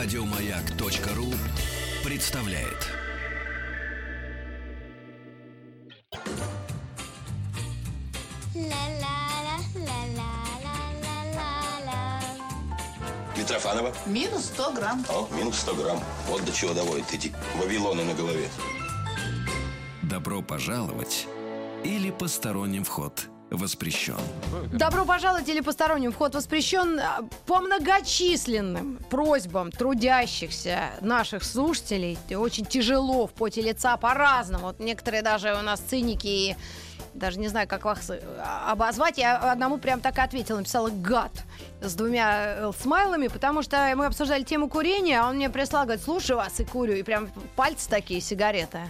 Радиомаяк.ру представляет. Митрофанова. Минус 100 грамм. О, минус 100 грамм. Вот до чего доводят эти вавилоны на голове. Добро пожаловать или посторонним вход воспрещен. Добро пожаловать или посторонним вход воспрещен а, по многочисленным просьбам трудящихся наших слушателей. Очень тяжело в поте лица по-разному. Вот некоторые даже у нас циники и даже не знаю, как вас э, обозвать. Я одному прям так и ответила, написала «гад» с двумя э, смайлами, потому что мы обсуждали тему курения, а он мне прислал, говорит, слушай вас и курю, и прям пальцы такие, сигареты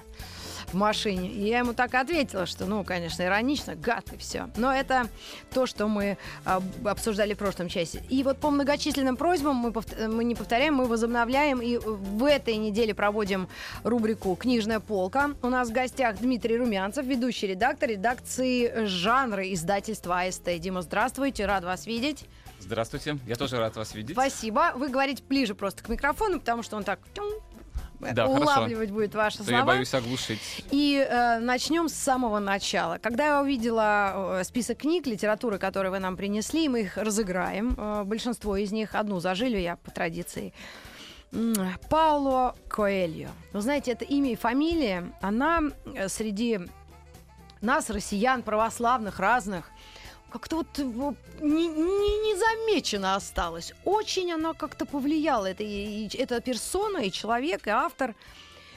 в машине. И я ему так ответила, что, ну, конечно, иронично, гад и все. Но это то, что мы а, обсуждали в прошлом часе. И вот по многочисленным просьбам мы, повт- мы не повторяем, мы возобновляем. И в этой неделе проводим рубрику «Книжная полка». У нас в гостях Дмитрий Румянцев, ведущий редактор редакции «Жанры» издательства АСТ. Дима, здравствуйте, рад вас видеть. Здравствуйте, я тоже рад вас видеть. Спасибо. Вы говорите ближе просто к микрофону, потому что он так тюм, Да, улавливать будет ваши То слова. я боюсь оглушить. И э, начнем с самого начала. Когда я увидела э, список книг, литературы, которые вы нам принесли, мы их разыграем. Э, большинство из них одну зажили я по традиции. Пауло Коэльо. Вы знаете, это имя и фамилия, она э, среди нас, россиян, православных, разных, как-то вот э, не, не- не осталась. Очень она как-то повлияла. Это, и- и- эта персона, и человек, и автор.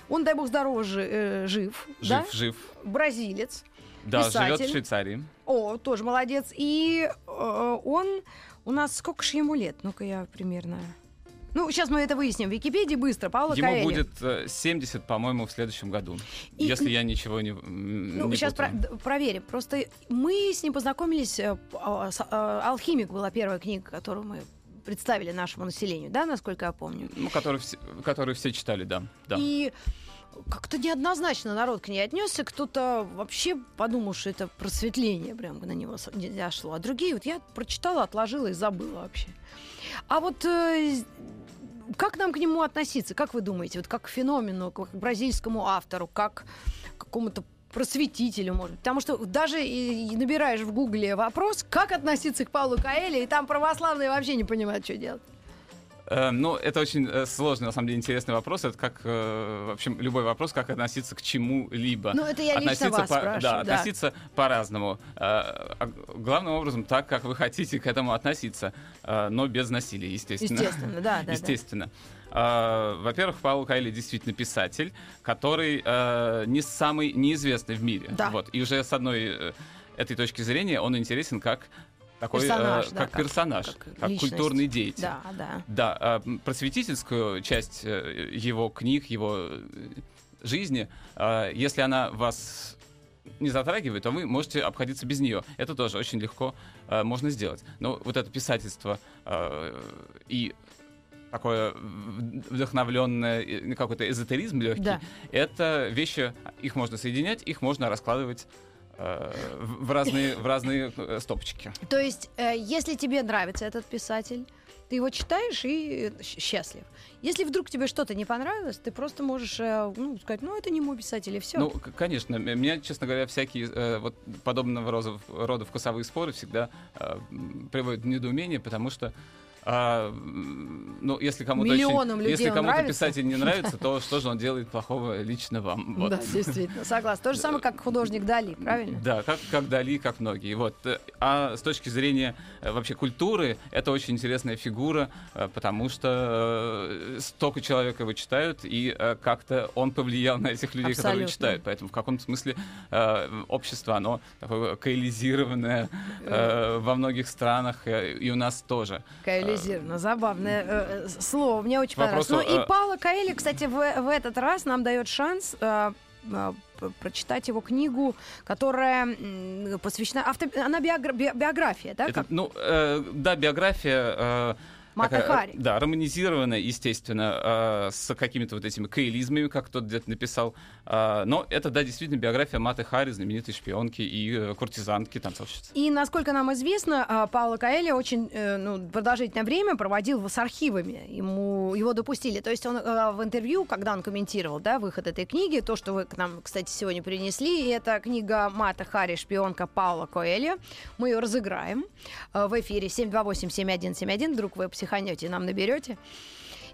Он, дай бог здорово, жи- э, жив. Жив, да? жив. Бразилец. Да, Писатель. живет в Швейцарии. О, тоже молодец. И э, он у нас сколько же ему лет? Ну-ка я примерно. Ну, сейчас мы это выясним. В Википедии быстро. Паула Ему Коэльо. будет э, 70, по-моему, в следующем году. И- Если я ничего не, Ну, не сейчас путаю. про- проверим. Просто мы с ним познакомились. э, а, а, «Алхимик» была первая книга, которую мы представили нашему населению, да, насколько я помню. Ну, который все, который все читали, да. да. И как-то неоднозначно народ к ней отнесся. Кто-то вообще подумал, что это просветление прям на него зашло. А другие, вот я прочитала, отложила и забыла вообще. А вот э, как нам к нему относиться? Как вы думаете? Вот как к феномену, к бразильскому автору, как к какому-то просветителю, может. Потому что даже и набираешь в гугле вопрос, как относиться к Павлу Каэле, и там православные вообще не понимают, что делать. Э, ну, это очень э, сложный, на самом деле, интересный вопрос. Это как, э, в общем, любой вопрос, как относиться к чему-либо. Ну, это я лично вас по- спрашиваю, Да, да. относиться по-разному. А главным образом, так, как вы хотите к этому относиться, но без насилия, естественно. Естественно, да, да. Естественно. Во-первых, Паул Кайли действительно писатель, который э, не самый неизвестный в мире. Да. Вот. И уже с одной этой точки зрения он интересен как такой, э, Персонаж, да, как, как- персонаж, как как, культурный деятель. Да, да. Да, а, м, просветительскую часть э, его книг, его э, жизни, а, если она вас не затрагивает, то вы можете обходиться без нее. Это тоже очень легко э, можно сделать. Но вот это писательство э, и такое вдохновленное, э, какой-то эзотеризм легкий, Да. это вещи, их можно соединять, их можно раскладывать э, в в разные, в разные э, стопочки. То есть, э, если тебе нравится этот писатель, ты его читаешь и э, счастлив. Если вдруг тебе что-то не понравилось, ты просто можешь э, ну, сказать, ну, это не мой писатель, и все. Ну, конечно, меня, честно говоря, всякие э, вот подобного рода, рода вкусовые споры всегда э, приводят в недоумение, потому что а, ну, если кому-то, Миллионам очень- людей если кому-то нравится. писатель не нравится, то что же он делает плохого лично вам? Вот. Да, действительно, согласна. То же самое, как художник Дали, правильно? Да, как, как Дали, как многие. Вот. А с точки зрения э, вообще культуры, это очень интересная фигура, э, потому что э, столько человек его читают, и как-то он повлиял на этих людей, которые Абсолютно. читают. Поэтому в каком-то смысле общество, оно такое каэлизированное во многих странах, и у нас тоже. Каэлизировано. Забавное э, э, слово. Мне очень понравилось. Вопросу, Ну и э, Паула Каэли, кстати, в, в этот раз нам дает шанс э, э, прочитать его книгу, которая посвящена... Авто... Она биогра- би- биография, да? Это, как? ну, э, да, биография. э, Мата Хари. Да, романизированная, естественно, э, с какими-то вот этими каэлизмами, как кто-то где-то написал. Э, но это, да, действительно биография Маты Хари, знаменитой шпионки и э, куртизанки, танцовщицы. И, насколько нам известно, а, Пауло Каэльо очень э, ну, продолжительное время проводил с архивами. Ему, его допустили. То есть он э, в интервью, когда он комментировал да, выход этой книги, то, что вы к нам, кстати, сегодня принесли, это книга Мата Хари «Шпионка Паула Коэльо». Мы ее разыграем в эфире 728-7171. Вдруг вы психанете, нам наберете.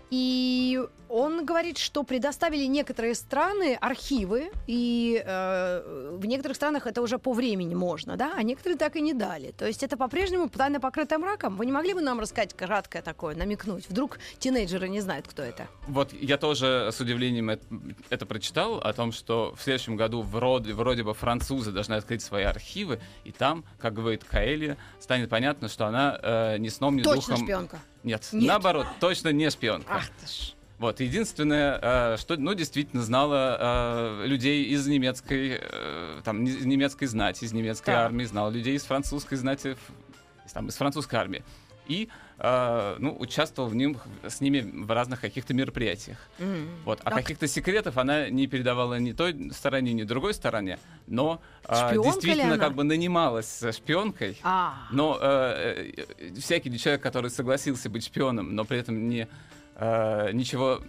И он говорит, что предоставили некоторые страны архивы, и э, в некоторых странах это уже по времени можно, да, а некоторые так и не дали. То есть это по-прежнему тайна покрыта мраком. Вы не могли бы нам рассказать краткое такое, намекнуть? Вдруг тинейджеры не знают, кто это? Вот я тоже с удивлением это, это прочитал, о том, что в следующем году вроде, вроде бы французы должны открыть свои архивы, и там, как говорит Каэли, станет понятно, что она э, ни сном, ни Точно духом... шпионка. Нет, Нет. наоборот, точно не шпионка. Ах ты ж. Вот, единственное, э, что, ну, действительно знала э, людей из немецкой, э, там, из немецкой знати, из немецкой Так. армии, знала людей из французской знати, там, из французской армии. И, э, ну, участвовал в ним, с ними в разных каких-то мероприятиях. М. Вот. А Так. каких-то секретов она не передавала ни той стороне, ни другой стороне, но э, действительно как бы нанималась шпионкой. А, Но э, всякий человек, который согласился быть шпионом, но при этом не э, ничего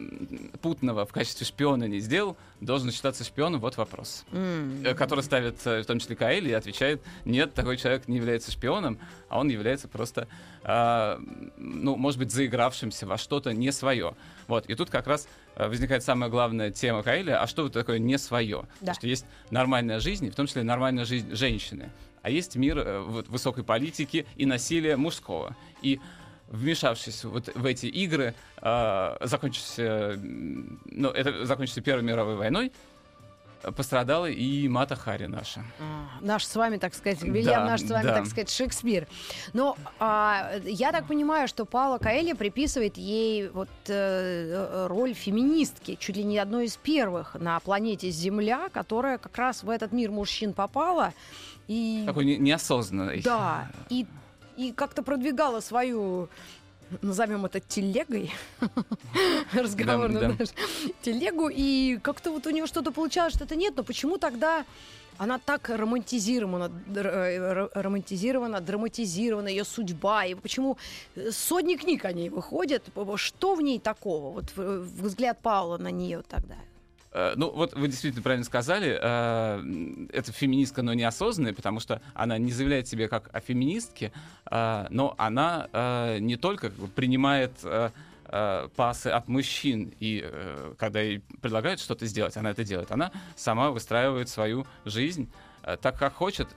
путного в качестве шпиона не сделал, должен считаться шпионом. Вот вопрос. Э, который ставит э, в том числе Каэль и отвечает: нет, такой человек не является шпионом, а он является просто, э, ну, может быть, заигравшимся во что-то не свое. Вот. И тут как раз э, возникает самая главная тема Каэля: а что вот такое не свое? Да. Что есть нормальная жизнь, и в том числе нормальная жизнь женщины. А есть мир вот, высокой политики и насилия мужского. И вмешавшись вот в эти игры, э, закончился, м, ну, это закончится Первой мировой войной, э, пострадала и Мата Хари наша. А, Наш с вами, так сказать, Вильям, Да, наш с вами, да. так сказать, Шекспир. Но а, я так понимаю, что Паула Каэли приписывает ей вот э, роль феминистки, чуть ли не одной из первых на планете Земля, которая как раз в этот мир мужчин попала и Такой не- неосознанный. да и и как-то продвигала свою назовем это телегой, разговорную да. нашу телегу, и как-то вот у нее что-то получалось, что-то нет, но почему тогда она так романтизирована, э, романтизирована, драматизирована, ее судьба, и почему э, сотни книг о ней выходят, что в ней такого, вот в- взгляд Паула на нее тогда? Э, Ну, вот вы действительно правильно сказали, э, это феминистка, но неосознанная, потому что она не заявляет себе как о феминистке, э, но она не только принимает пасы от мужчин, и когда ей предлагают что-то сделать, она это делает. Она сама выстраивает свою жизнь так, как хочет,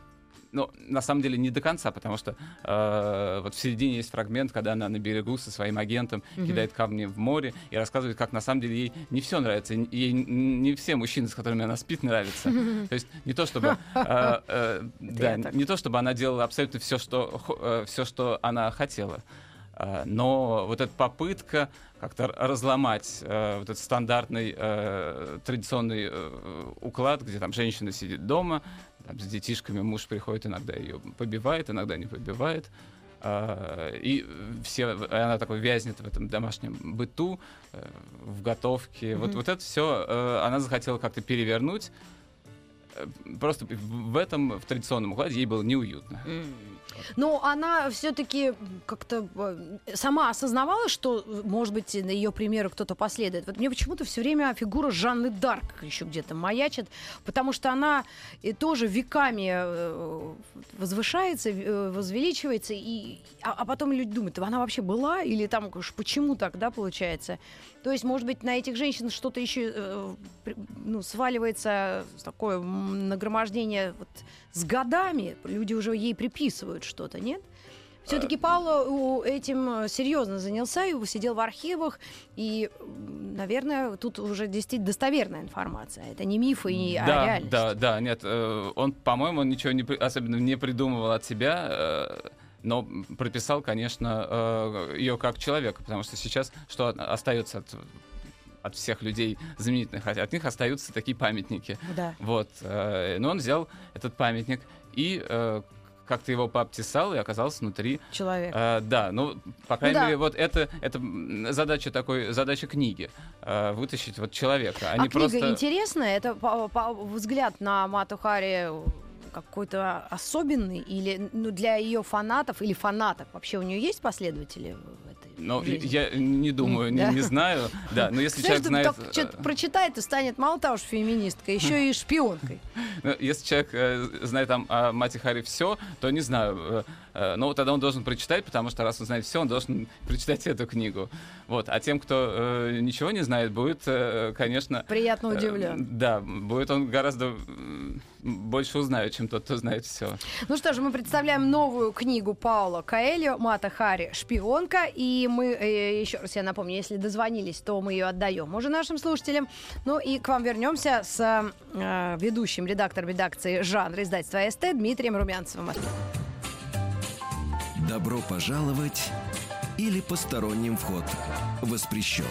но на самом деле не до конца, потому что э, вот в середине есть фрагмент, когда она на берегу со своим агентом кидает камни в море и рассказывает, как на самом деле ей не все нравится, ей не все мужчины, с которыми она спит, нравятся. То есть не то чтобы, э, э, да, не то чтобы она делала абсолютно все, что все, что она хотела. Но вот эта попытка как-то разломать э, вот этот стандартный э, традиционный э, уклад, где там женщина сидит дома, там, с детишками муж приходит, иногда ее побивает, иногда не побивает. А, и все, она такой вязнет в этом домашнем быту, э, в готовке. Вот, вот это все она захотела как-то перевернуть. Э, Просто в этом, в традиционном укладе ей было неуютно. Но она все-таки как-то э, сама осознавала, что, э, может быть, на ее примеру кто-то последует. Вот мне почему-то все время фигура Жанны Дарк еще где-то маячит, потому что она и тоже веками э, возвышается, э, возвеличивается, и, а, а потом люди думают, она вообще была или там уж почему так, да, получается? То есть, может быть, на этих женщин что-то еще э, ну, сваливается такое нагромождение вот, с годами. Люди уже ей приписывают что-то, нет? Все-таки Пауло у- этим серьезно занялся и сидел в архивах, и, наверное, тут уже действительно достоверная информация. Это не мифы, и, а да, реальность. да, да, нет, э, он, по-моему, ничего не, особенно не придумывал от себя, э, но прописал, конечно, ее как человека, потому что сейчас что остается от, от всех людей знаменитых, от от них остаются такие памятники. Да. Вот, э, но он взял этот памятник и э, как-то его пообтесал и оказался внутри. Человек. А, да, ну, по крайней да. мере, вот это, это задача такой, задача книги. а, вытащить вот человека, а, А книга просто... интересная? Это по- по- взгляд на Мату Хари какой-то особенный или ну, для ее фанатов или фанаток? Вообще у нее есть последователи в этой Ну, жизни? я не думаю, не, Да. не знаю. Да, но если Знаешь, человек знает... так что-то прочитает и станет мало того, что феминисткой, еще и шпионкой. Ну, если человек э, знает там о Мате Хари все, то не знаю. Э, э, но тогда он должен прочитать, потому что раз он знает все, он должен прочитать эту книгу. Вот. А тем, кто э, ничего не знает, будет, э, конечно... Приятно э, удивлен. да, будет он гораздо больше узнает, чем тот, кто знает все. Ну что же, мы представляем новую книгу Паула Каэльо «Мата Хари. Шпионка». И мы, э, еще раз я напомню, если дозвонились, то мы ее отдаем уже нашим слушателям. Ну и к вам вернемся с э, ведущим редактором редакции жанра издательства СТ Дмитрием Румянцевым. Добро пожаловать или посторонним вход воспрещен.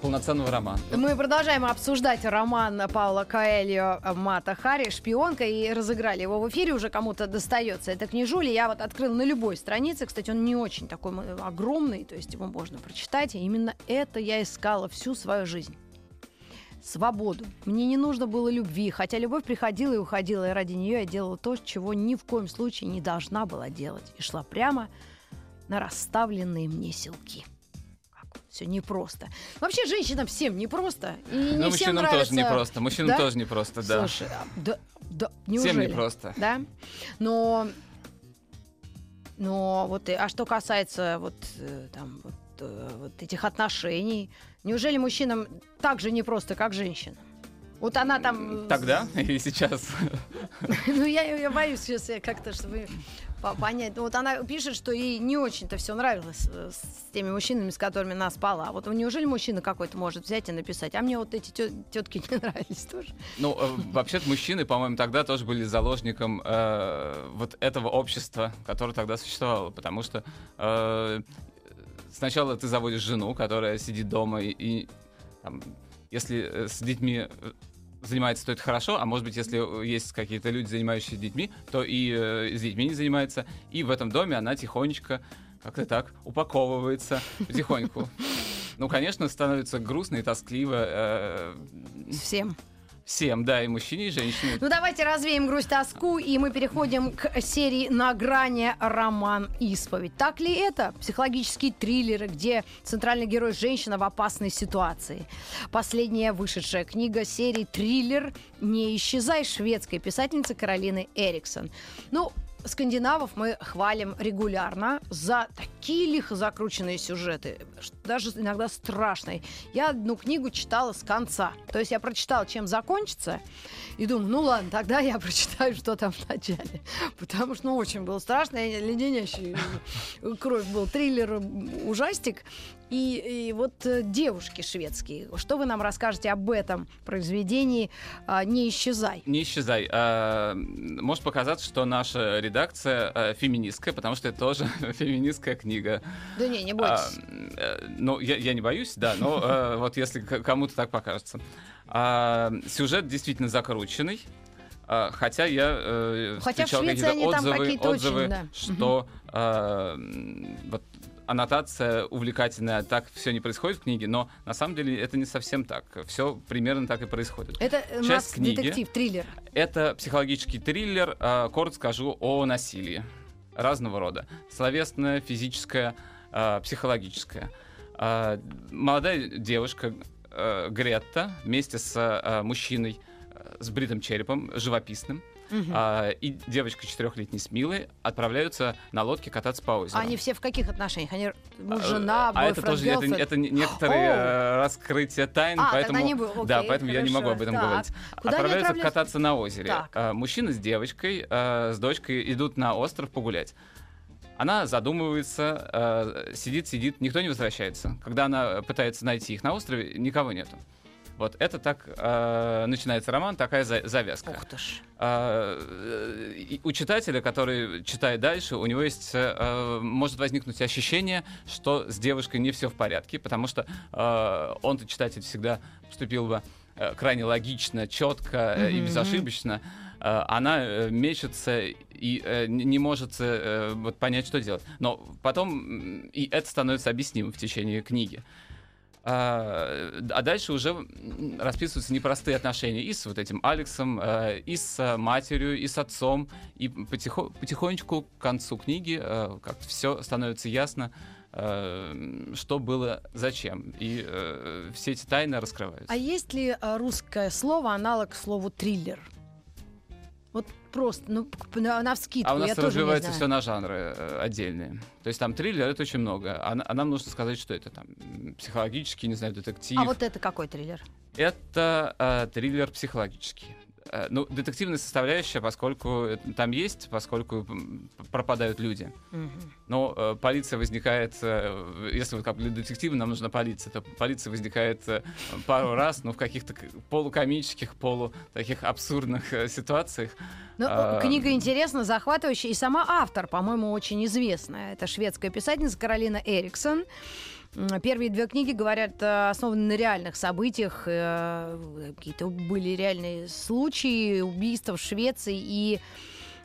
Полноценного романа. Мы продолжаем обсуждать роман Паула Каэльо «Мата Хари. Шпионка» и разыграли его в эфире. Уже кому-то достается эта книжуля. Я вот открыла на любой странице. Кстати, он не очень такой огромный, то есть его можно прочитать. И именно это я искала всю свою жизнь. Свободу. Мне не нужно было любви, хотя любовь приходила и уходила, и ради нее я делала то, чего ни в коем случае не должна была делать. И шла прямо на расставленные мне селки. Все непросто. Вообще женщинам всем непросто. И не Ну, всем мужчинам нравится... тоже непросто. Мужчинам Да? тоже непросто, да. Слушай, а, да, да, неужели? непросто. Да? Но, но вот, а что касается вот э, там вот, вот этих отношений, неужели мужчинам так же непросто, как женщинам? Вот она там... э, Тогда и сейчас. Ну, я, я боюсь сейчас как-то, чтобы по- понять. Ну, вот она пишет, что ей не очень-то все нравилось э, с теми мужчинами, с которыми она спала. Вот неужели мужчина какой-то может взять и написать? А мне вот эти тетки не нравились тоже. Ну, э, вообще-то мужчины, по-моему, тогда тоже были заложником э, вот этого общества, которое тогда существовало, потому что э, сначала ты заводишь жену, которая сидит дома и, и, там, если э, с детьми э, занимается, то это хорошо, а может быть, если есть какие-то люди, занимающиеся детьми, то и э, с детьми не занимается, и в этом доме она тихонечко как-то так упаковывается потихоньку. Ну, конечно, становится грустно и тоскливо э, Всем. Всем, да, и мужчине, и женщине. Ну давайте развеем грусть тоску, и мы переходим к серии «На грани. Роман. Исповедь». Так ли это? Психологические триллеры, где центральный герой – женщина в опасной ситуации. Последняя вышедшая книга серии «Триллер. Не исчезай» шведской писательницы Каролины Эриксон. Ну, скандинавов мы хвалим регулярно за такие лихо закрученные сюжеты, даже иногда страшные. Я одну книгу читала с конца. То есть я прочитала, чем закончится, и думаю, ну ладно, тогда я прочитаю, что там в начале. Потому что, ну, очень было страшно, и леденящий кровь был триллер, ужастик. И, и вот э, девушки шведские, что вы нам расскажете об этом произведении а, «Не исчезай»? Не исчезай. А, может показаться, что наша редакция а, феминистская, потому что это тоже феминистская книга. Да не, не А, бойтесь. э, ну, я, я не боюсь, да, но э, вот если кому-то так покажется. А, сюжет действительно закрученный. а, Хотя я э, Хотя встречал какие-то они там отзывы, очень, отзывы да. что а, м, вот аннотация увлекательная, так все не происходит в книге, но на самом деле это не совсем так. Все примерно так и происходит. Это э, часть нас книги. детектив, триллер. Это психологический триллер, а, коротко скажу, о насилии разного рода. Словесное, физическое, а, психологическое. А, Молодая девушка а, Гретта вместе с а, мужчиной а, с бритым черепом, живописным, а, и девочка четырехлетней с Милой отправляются на лодке кататься по озеру. А они все в каких отношениях? Они муж, жена, а это бойфренд, тоже это, это не- некоторые О. э, раскрытия тайн, А, поэтому не было. да, Окей, поэтому я не могу об этом Так. говорить. Куда Отправляются отправляются? кататься на озере. Так. А, Мужчина с девочкой, э, с дочкой идут на остров погулять. Она задумывается, сидит, сидит, никто не возвращается. Когда она пытается найти их на острове, никого нету. Вот это так э, начинается роман, такая за- завязка. Ух ты ж. А, э, у читателя, который читает дальше, у него есть э, может возникнуть ощущение, что с девушкой не все в порядке, потому что э, он-то читатель всегда поступил бы э, крайне логично, четко э, и безошибочно. э, она э, мечется и не может вот понять, что делать. Но потом и это становится объяснимым в течение книги. А, а дальше уже расписываются непростые отношения и с вот этим Алексом, э, и с э, матерью, и с отцом. И потихо- потихонечку к концу книги э, как все становится ясно, что было зачем. И все эти тайны раскрываются. А есть ли русское слово аналог слову триллер? Вот просто, ну, на, навскидку, А у нас я тоже все на жанры э, отдельные. То есть там триллер это очень много. А, а нам нужно сказать, что это там психологический, не знаю, детектив. А вот это какой триллер? Это э, триллер психологический. Э, ну, детективная составляющая, поскольку там есть, поскольку пропадают люди. Но э, полиция возникает, э, если вот как для детектива нам нужна полиция, то полиция возникает э, пару раз, но в каких-то полукомических, полу таких абсурдных э, ситуациях. Ну, А, книга интересна, захватывающая, и сама автор, по-моему, очень известная. Это шведская писательница Каролина Эриксон. Первые две книги, говорят, э, основаны на реальных событиях. э, Какие-то были реальные случаи убийства в Швеции, и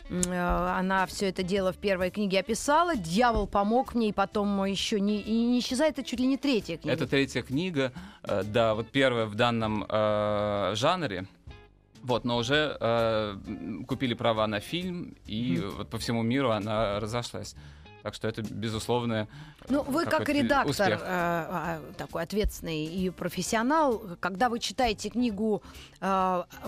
э, она все это дело в первой книге описала. Дьявол помог мне, и потом еще не, и не исчезает, это чуть ли не третья книга. Это третья книга, да, вот первая в данном э, жанре. Вот, но уже э, купили права на фильм, и вот по всему миру она разошлась. Так что это безусловно. Ну, вы как редактор, успех. э, а, такой ответственный и профессионал, когда вы читаете книгу,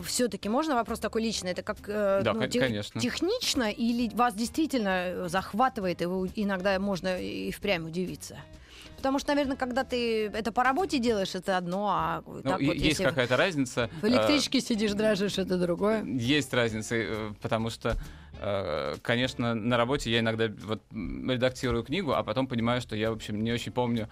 все-таки можно вопрос такой личный, это как э, Да, ну, тех- конечно. технично или вас действительно э, захватывает, и вы иногда можно и впрямь удивиться? Потому что, наверное, когда ты это по работе делаешь, это одно, а Ну, так вот, есть какая-то разница. в э, электричке сидишь, дрожишь, это другое. Есть разница, э, потому что, э, конечно, на работе я иногда вот редактирую книгу, а потом понимаю, что я, в общем, не очень помню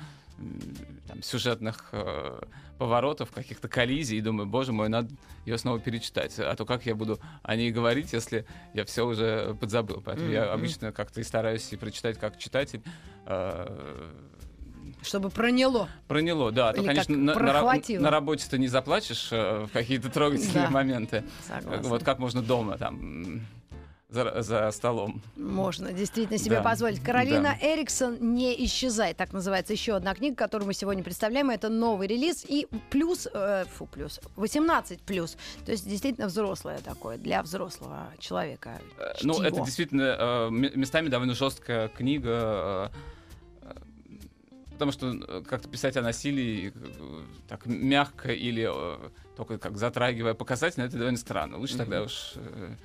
там, сюжетных э, поворотов, каких-то коллизий, и думаю, боже мой, надо ее снова перечитать. А то как я буду о ней говорить, если я все уже подзабыл. Поэтому я Мгм. обычно как-то и стараюсь и прочитать как читатель. э, Чтобы проняло. Проняло, да. А то, Или конечно, как на, на прохватило. на работе ты не заплачешь э, в какие-то трогательные Да. моменты. Согласна. Вот как можно дома там за, за столом. Можно действительно себе Да, позволить. Каролина да. Эриксон «Не исчезай». Так называется еще одна книга, которую мы сегодня представляем. Это новый релиз. И плюс, э, фу, плюс, 18 плюс. То есть действительно взрослое такое, для взрослого человека. Ну, чтиво. это действительно э, местами довольно жесткая книга. э, Потому что э, как-то писать о насилии э, так мягко или э, только как затрагивая показательно, это довольно странно. Лучше тогда уж э,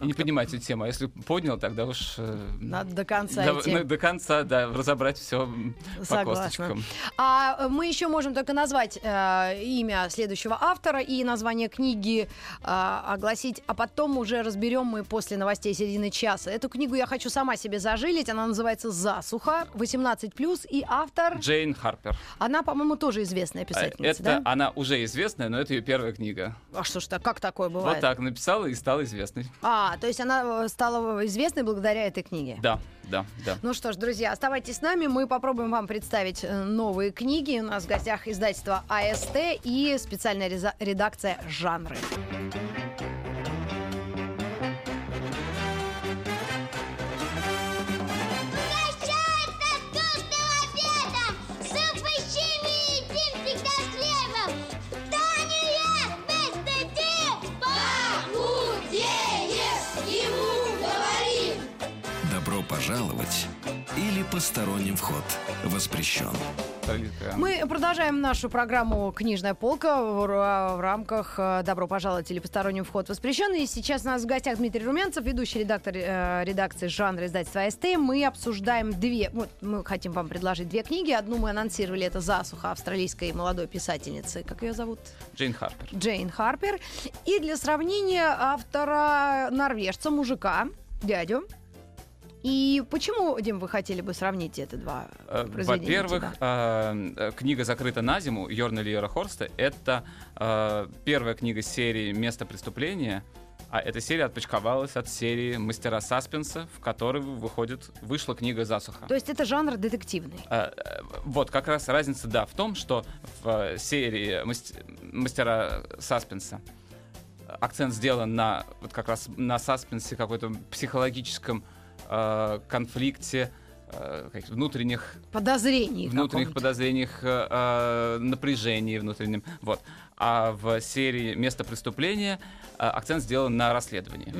и не поднимать эту тему. А если поднял, тогда уж э, Надо до конца до, идти. до конца, да, разобрать все по косточкам. А э, мы еще можем только назвать э, имя следующего автора и название книги э, огласить, а потом уже разберем мы после новостей середины часа. Эту книгу я хочу сама себе зажилить. Она называется «Засуха», 18+, и автор... Джейн Харпер. Она, по-моему, тоже известная А, писательница, Это да? она уже известная, но это ее первая книга. А что ж так, как такое бывает? Вот так написала и стала известной. А, то есть она э, стала известной благодаря этой книге? Да, да, да. Ну что ж, друзья, оставайтесь с нами. Мы попробуем вам представить э, новые книги. У нас в гостях издательство АСТ и специальная редакция «Жанры». Посторонним вход воспрещен. Мы продолжаем нашу программу «Книжная полка» в, ра- в рамках э, «Добро пожаловать» или «Посторонним вход воспрещен». И сейчас у нас в гостях Дмитрий Румянцев, ведущий редактор э, редакции жанра издательства АСТ. Мы обсуждаем две, вот мы хотим вам предложить две книги. Одну мы анонсировали, это «Засуха» австралийской молодой писательницы. Как ее зовут? Джейн Харпер. Джейн Харпер. И для сравнения автора норвежца, мужика, дядю. И почему, Дим, вы хотели бы сравнить эти два Э, произведения? Во-первых, э, э, книга «Закрыта на зиму» Йорна Лиера Хорста — это э, первая книга серии «Место преступления», а эта серия отпочковалась от серии «Мастера саспенса», в которой выходит, вышла книга «Засуха». То есть это жанр детективный. Э, Вот, как раз разница, да, в том, что в серии «Маст- «Мастера саспенса» акцент сделан на вот как раз на саспенсе, какой-то психологическом э, конфликте, э, внутренних Подозрений внутренних подозрениях, э, э, напряжении внутреннем. Вот. А в серии «Место преступления» э, акцент сделан на расследовании.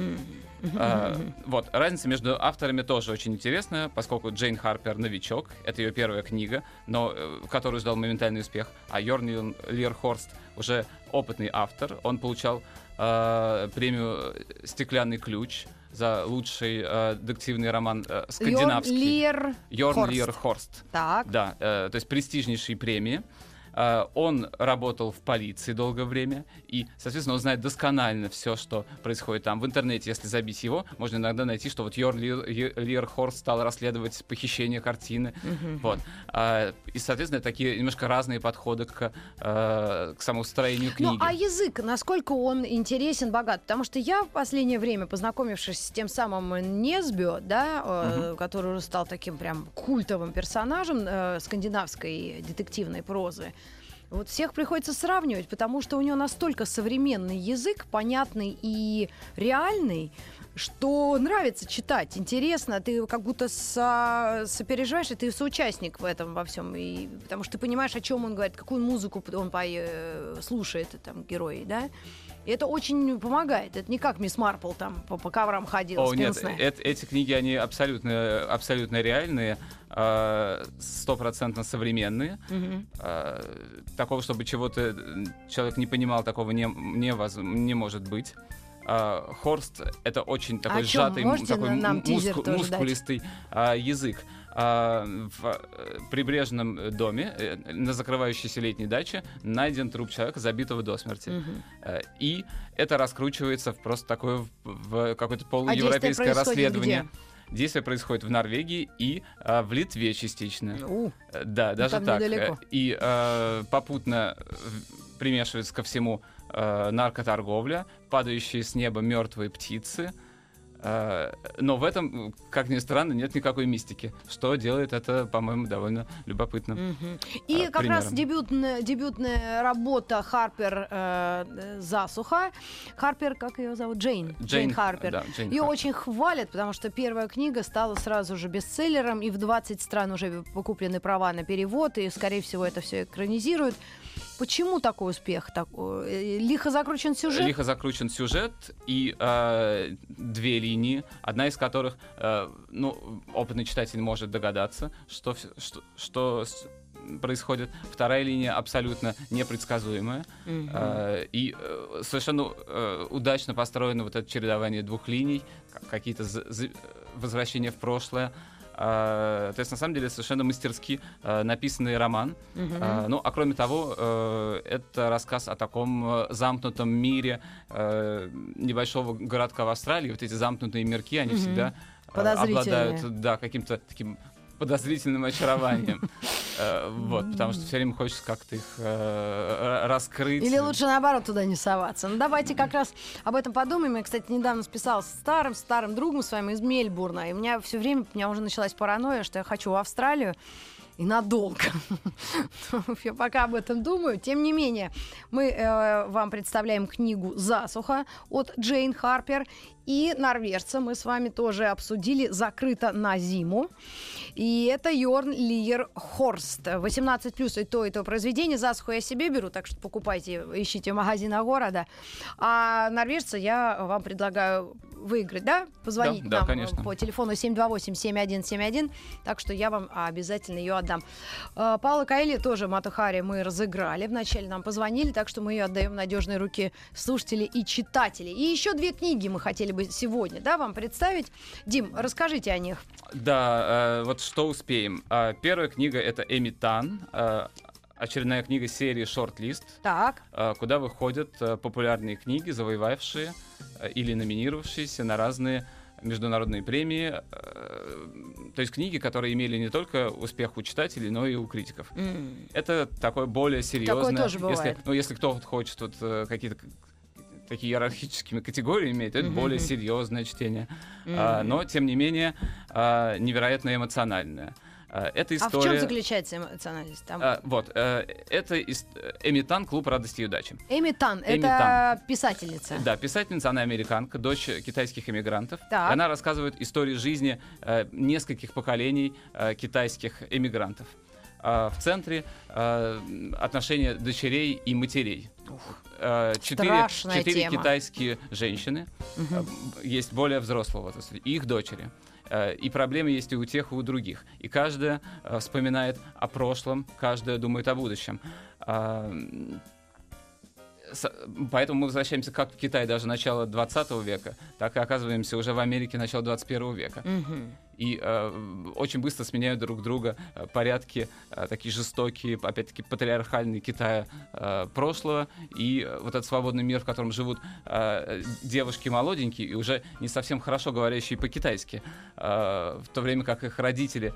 Э, Вот. Разница между авторами тоже очень интересная, поскольку Джейн Харпер новичок, это ее первая книга, но которую ждал моментальный успех, а Йорн Лирхорст уже опытный автор. Он получал э, премию «Стеклянный ключ» за лучший э, детективный роман э, скандинавский. Лир Йорн Хорст. Лирхорст. Так. Да, э, то есть престижнейшие премии. Э, он работал в полиции долгое время, и, соответственно, он знает досконально все, что происходит там. В интернете, если забить его, можно иногда найти, что вот Е- Лирхорст стал расследовать похищение картины. Вот. А, и, соответственно, такие немножко разные подходы к, э, к самому строению книги. Ну, а язык, насколько он интересен, богат? Потому что я в последнее время, познакомившись с тем самым Несбио, да, э, который уже стал таким прям культовым персонажем скандинавской детективной прозы, вот всех приходится сравнивать, потому что у него настолько современный язык, понятный и реальный, что нравится читать, интересно, ты как будто со- сопереживаешь, и ты соучастник в этом во всем, и, потому что ты понимаешь, о чем он говорит, какую музыку он пое- э, слушает, там, герой, да? И это очень помогает. Это не как мисс Марпл там по, по коврам ходила О, нет, пенсне. эт- эти книги, они абсолютно, абсолютно реальные, э, стопроцентно современные. Э, Такого, чтобы чего-то человек не понимал, такого не, не, воз- не может быть. А, Хорст — это очень такой чём? сжатый, такой на- нам м- тизер муску- тоже дать? мускулистый а, язык. А, в э, прибрежном доме э, на закрывающейся летней даче найден труп человека, забитого до смерти. Э, И это раскручивается в просто такое в, какое-то А полуевропейское происходит расследование. Действие происходит в Норвегии и а, в Литве частично. У, Да, даже там так. недалеко. И э, попутно примешивается ко всему э, наркоторговля, падающие с неба мертвые птицы. Э, но в этом, как ни странно, нет никакой мистики, что делает это, по-моему, довольно любопытно. Мгм. И а, как раз примером. дебютная, дебютная работа Харпер э, «Засуха». Харпер, как ее зовут? Джейн. Джейн, Харпер. да, Джейн Ее Харпер. очень хвалят, потому что первая книга стала сразу же бестселлером, и в 20 стран уже покуплены права на перевод, и, скорее всего, это все экранизируют. Почему такой успех? Такой? Э, Лихо закручен сюжет? Лихо закручен сюжет и э, две линии, одна из которых, э, ну, опытный читатель может догадаться, что, что, что происходит. Вторая линия абсолютно непредсказуемая. Мгм. Э, и э, совершенно э, удачно построено вот это чередование двух линий, какие-то за- за- возвращения в прошлое. Э, то есть, на самом деле, совершенно мастерски э, написанный роман. Э, ну, а кроме того, э, это рассказ о таком э, замкнутом мире э, небольшого городка в Австралии. Вот эти замкнутые мирки, они Мгм. всегда обладают да, каким-то таким подозрительным очарованием. Э, Вот, потому что все время хочется как-то их э, раскрыть. Или лучше наоборот туда не соваться. Ну давайте как раз об этом подумаем. Я, кстати, недавно списалась с старым, старым другом с вами из Мельбурна. И у меня все время, у меня уже началась паранойя, что я хочу в Австралию. И надолго. Я пока об этом думаю. Тем не менее, мы э, вам представляем книгу «Засуха» от Джейн Харпер. И норвежца мы с вами тоже обсудили «Закрыто на зиму». И это Йорн Лиер Хорст. 18 плюс и то, и то произведение. Засуху я себе беру, так что покупайте, ищите в магазинах города. А норвежца я вам предлагаю выиграть, да? Позвонить Да, да, нам конечно. по телефону 728-7171. Так что я вам обязательно ее отдам. А, Паула Каэли тоже Матухари мы разыграли. Вначале нам позвонили, так что мы ее отдаем в надежные руки слушателей и читателей. И еще две книги мы хотели бы сегодня, да, вам представить. Дим, расскажите о них. Да, э, вот что успеем. А, Первая книга это Эми Тан, э, очередная книга серии Шорт-лист, Так. э, куда выходят э, популярные книги, завоевавшие э, или номинировавшиеся на разные международные премии. То есть книги, которые имели не только успех у читателей, но и у критиков. М. Это такое более серьезное. тоже бывает. Если, ну, если кто-то хочет вот, э, какие-то такие иерархическими категориями это Мгм, более серьезное чтение. А, но, тем не менее, а, невероятно эмоциональное. Э, Это А в история... чем заключается эмоциональность? Там... А, вот, э, это ис- э, Эмитан, клуб радости и удачи. Эми Тан, Эми это писательница. Да, писательница, она американка, дочь китайских иммигрантов. Так. Она рассказывает истории жизни э, нескольких поколений э, китайских эмигрантов. В центре э, отношения дочерей и матерей. Э, Четыре, четыре китайские женщины, э, есть более взрослого их дочери. Э, И проблемы есть и у тех, и у других. И каждая э, вспоминает о прошлом, каждая думает о будущем. Поэтому мы возвращаемся как в Китай даже начала 20 века, так и оказываемся уже в Америке начала 21 века. Мгм. И э, очень быстро сменяют друг друга э, порядки, э, такие жестокие, опять-таки патриархальные Китая э, прошлого, и э, вот этот свободный мир, в котором живут э, девушки молоденькие и уже не совсем хорошо говорящие по-китайски, э, в то время как их родители э,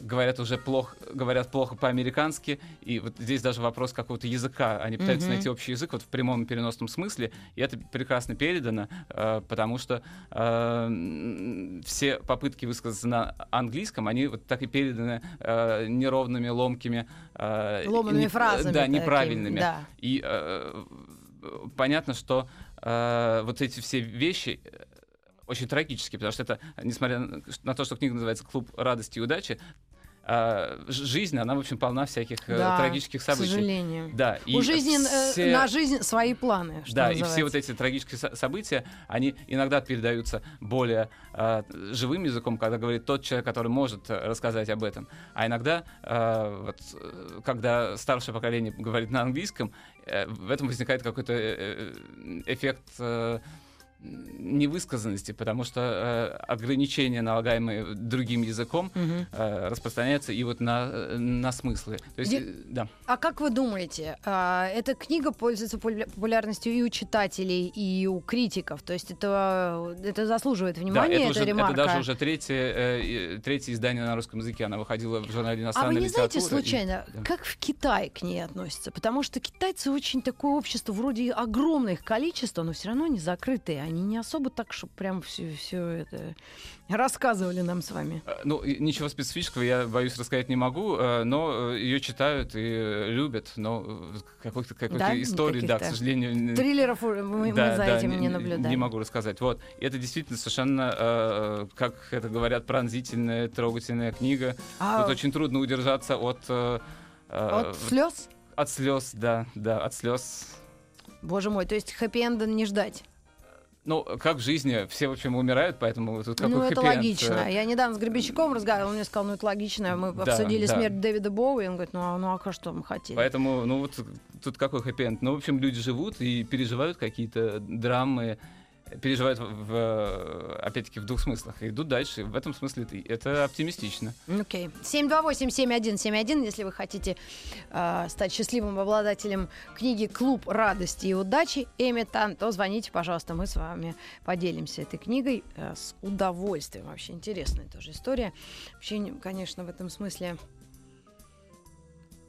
говорят уже плохо, говорят плохо по-американски, и вот здесь даже вопрос какого-то языка, они пытаются Мгм. найти общий язык вот в прямом и переносном смысле, и это прекрасно передано, э, потому что м, все попытки высказаться на английском, они вот так и переданы неровными, ломкими, Ломаными не- фразами да, неправильными. да. И э, понятно, что э, вот эти все вещи очень трагические, потому что это, несмотря на- то, что книга называется «Клуб радости и удачи», ж- жизнь, она, в общем, полна всяких э, Да, трагических К событий. сожалению. Да, и У жизни, э, все- на жизнь свои планы. Что да, и называется. все вот эти трагические со- события, они иногда передаются более э, живым языком, когда говорит тот человек, который может рассказать об этом. А иногда, э, вот, э, когда старшее поколение говорит на английском, в этом возникает какой-то эффект невысказанности, потому что э, ограничения, налагаемые другим языком, Мгм. э, распространяются и вот на, э, на смыслы. То есть, Где- э, да. А как вы думаете, а, эта книга пользуется популя- популярностью и у читателей, и у критиков? То есть это, это заслуживает внимания, да, это, эта уже, это ремарка? даже уже третье, э, и- третье издание на русском языке. Она выходила в журнале А вы не знаете и- случайно, да. как в Китае к ней относятся? Потому что китайцы очень такое общество, вроде и огромное их количество, но все равно они закрытые. Они не особо так, что прям все, все это рассказывали нам с вами. Э, Ну, ничего специфического я, боюсь, рассказать не могу, э, но ее читают и э, любят, но э, какой-то, какой-то Да? истории, да, к сожалению... Триллеров мы, мы да, за да, этим не, не не- наблюдаем. Не могу рассказать. Вот. Это действительно совершенно, э, как это говорят, пронзительная, трогательная книга. А Тут очень трудно удержаться от... э, э, от слез? от слез, да, да, от слез. Боже мой, то есть хэппи-энда не ждать. Ну, как в жизни, все, в общем, умирают, поэтому тут какой ну, это логично. э, Я недавно с Гребенщиком разговаривала, он мне сказал, ну, это логично. Мы Да, обсудили да. смерть Дэвида Боуи, и он говорит, ну, а, ну, а что мы хотели? Поэтому, ну вот тут какой хэппи-энд? Ну, в общем, люди живут и переживают какие-то драмы, переживают, в, в, опять-таки, в двух смыслах. Идут дальше. В этом смысле это, оптимистично. Окей. 728-7171, если вы хотите э, стать счастливым обладателем книги «Клуб радости и удачи» Эми Тан, то звоните, пожалуйста, мы с вами поделимся этой книгой э, с удовольствием. Вообще интересная тоже история. Вообще, не- конечно, в этом смысле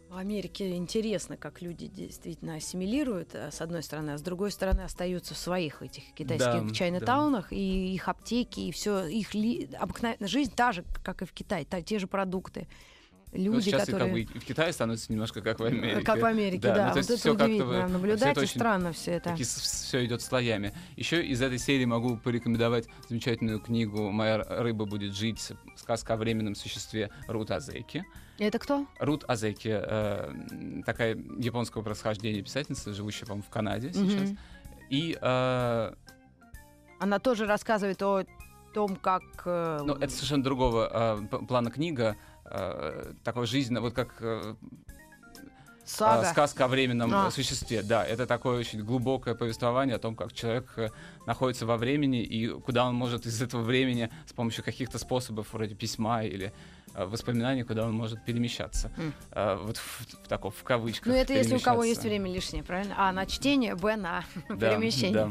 в Америке интересно, как люди действительно ассимилируют, э, с одной стороны, а с другой стороны остаются в своих этих китайских Да, чайна-таунах, и их аптеки, и все, их ли, обыкновенная жизнь та же, как и в Китае, та- те же продукты. Ну, Люди, сейчас которые... как бы и в Китае становится немножко как в Америке. Как в Америке, да. ну, то вот есть это как-то удивительно. Наблюдать всё это и странно все это. все идет слоями. Еще из этой серии могу порекомендовать замечательную книгу «Моя рыба будет жить. Сказка о временном существе» Рут Азеки. Это кто? Рут Азеки, э, такая японского происхождения писательница, живущая, по-моему, в Канаде сейчас. Мгм. И, э, Она тоже рассказывает о том, как... э, ну, это совершенно другого э, плана книга, э, такой жизненного, вот как э, сага. а, сказка о временном А. э, существе. Да, это такое очень глубокое повествование о том, как человек э, находится во времени и куда он может из этого времени с помощью каких-то способов вроде письма или э, воспоминаний, куда он может перемещаться. М. Э, вот в, в таком, в кавычках. Ну, это если у кого есть время лишнее, правильно? А, на чтение, Б, на Да, перемещение. да.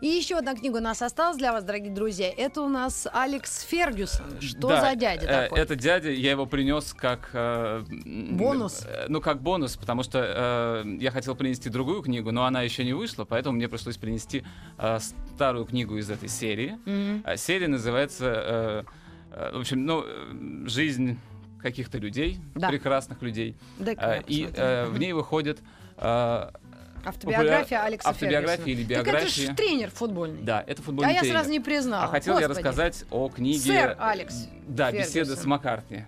И еще одна книга у нас осталась для вас, дорогие друзья. Это у нас Алекс Фергюсон. Что Да, за дядя э, такой? Это дядя, я его принес как... э, Бонус? э, Ну, как бонус, потому что э, я хотел принести другую книгу, но она еще не вышла, поэтому мне пришлось принести э, старую книгу из этой серии. А серия называется, э, э, в общем, ну, э, жизнь каких-то людей, Да. прекрасных людей. Дай-ка А, я и посмотрю. э, в ней выходит а, Автобиография Алекса автобиография Фергюсона. или Так это биография. же тренер футбольный. Да, это А футбольный я тренер. сразу не признала. А хотел я Господи. рассказать о книге... Сэр Алекс Да, Фергюсон. с Маккартни.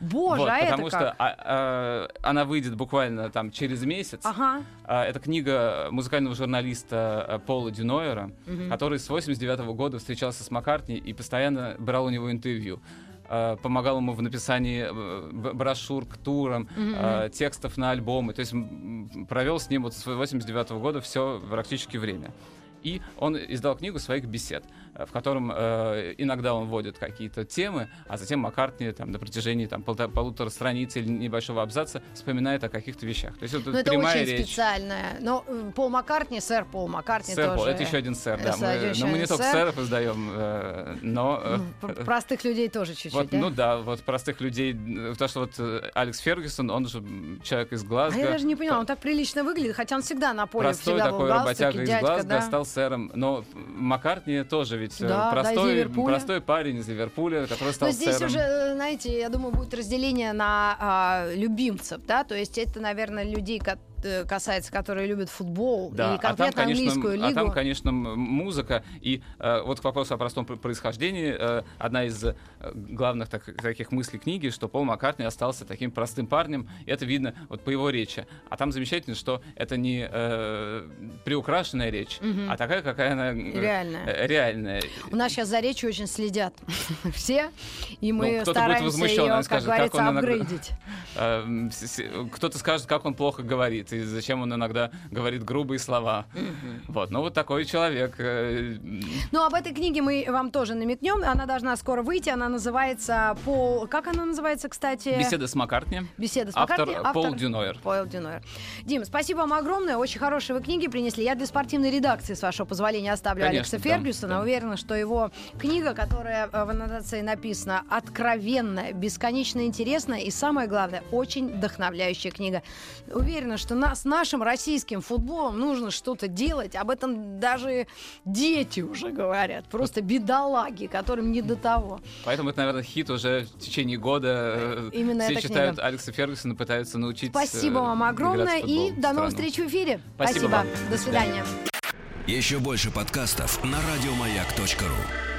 Боже, Вот, а это потому как? что а, а, она выйдет буквально там через месяц. Ага. А, Это книга музыкального журналиста а, Пола Дюнойера, который с 89 года встречался с Маккартни и постоянно брал у него интервью. А, Помогал ему в написании э, брошюр к турам, а, текстов на альбомы. То есть провел с ним вот с 89 года все практически время. И он издал книгу своих бесед, э, в котором э, иногда он вводит какие-то темы, а затем Маккартни там, на протяжении там, полта- полутора страниц или небольшого абзаца вспоминает о каких-то вещах. То есть это Ну, это очень речь. специальная. Но э, Пол Маккартни, сэр Пол Маккартни Сэр тоже. Пол, это еще один сэр, да. Это Мы, еще но мы не один только сэр. сэров издаем, э, но... э, Ну, Простых людей тоже чуть-чуть, вот, да? ну да, вот простых людей, э, потому что вот э, Алекс Фергюсон, он же человек из А Глазго. я даже не поняла, он так прилично выглядит, хотя он всегда на поле Простой всегда был такой в галстуке, работяга из дядька, Глазго да. стал сэром, но Маккартни тоже ведь э, Да, да, простой, Ливерпуля. простой парень из Ливерпуля, который стал Но здесь сэром. уже, э, знаете, я думаю, будет разделение на а, любимцев, да, то есть это, наверное, людей, э, касается, которые любят футбол Да, или конкретно английскую лигу. а там, конечно, музыка. И э, вот к вопросу о простом пр- происхождении, э, одна из э, главных так- таких мыслей книги, что Пол Маккартни остался таким простым парнем. И это видно вот по его речи. А там замечательно, что это не э, приукрашенная речь, а такая, какая она... э, Реальная. э, реальная. У нас сейчас за речью очень следят все, и мы Ну, стараемся ее, как скажет, как говорится, он апгрейдить. Э, Кто-то скажет, как он плохо говорит, и зачем он иногда говорит грубые слова. Вот, ну вот такой человек. э, Ну, об этой книге мы вам тоже намекнем. Она должна скоро выйти. Она называется Пол... Как она называется, кстати? Беседы с Маккартни. Беседа с Автор Маккартни. Пол Дюнойер. Пол Дюнойер. Дим, спасибо вам огромное. Очень хорошие вы книги принесли. Я для спортивной редакции, с вашего позволения, оставлю Конечно, Алекса да, Фергюсона. да. Уверена, что его книга, которая э, в аннотации написана, откровенная, бесконечно интересная и, самое главное, очень вдохновляющая книга. Уверена, что нас, нашим российским футболом нужно что-то делать. Об этом даже дети уже говорят. Просто бедолаги, которым не до того. Поэтому это, наверное, хит уже в течение года. Именно Все читают книга. Алекса Фергюсона, пытаются научить. Спасибо э, вам огромное и до новых встреч в эфире. Спасибо вам. До свидания. Еще больше подкастов на радиомаяк.ру.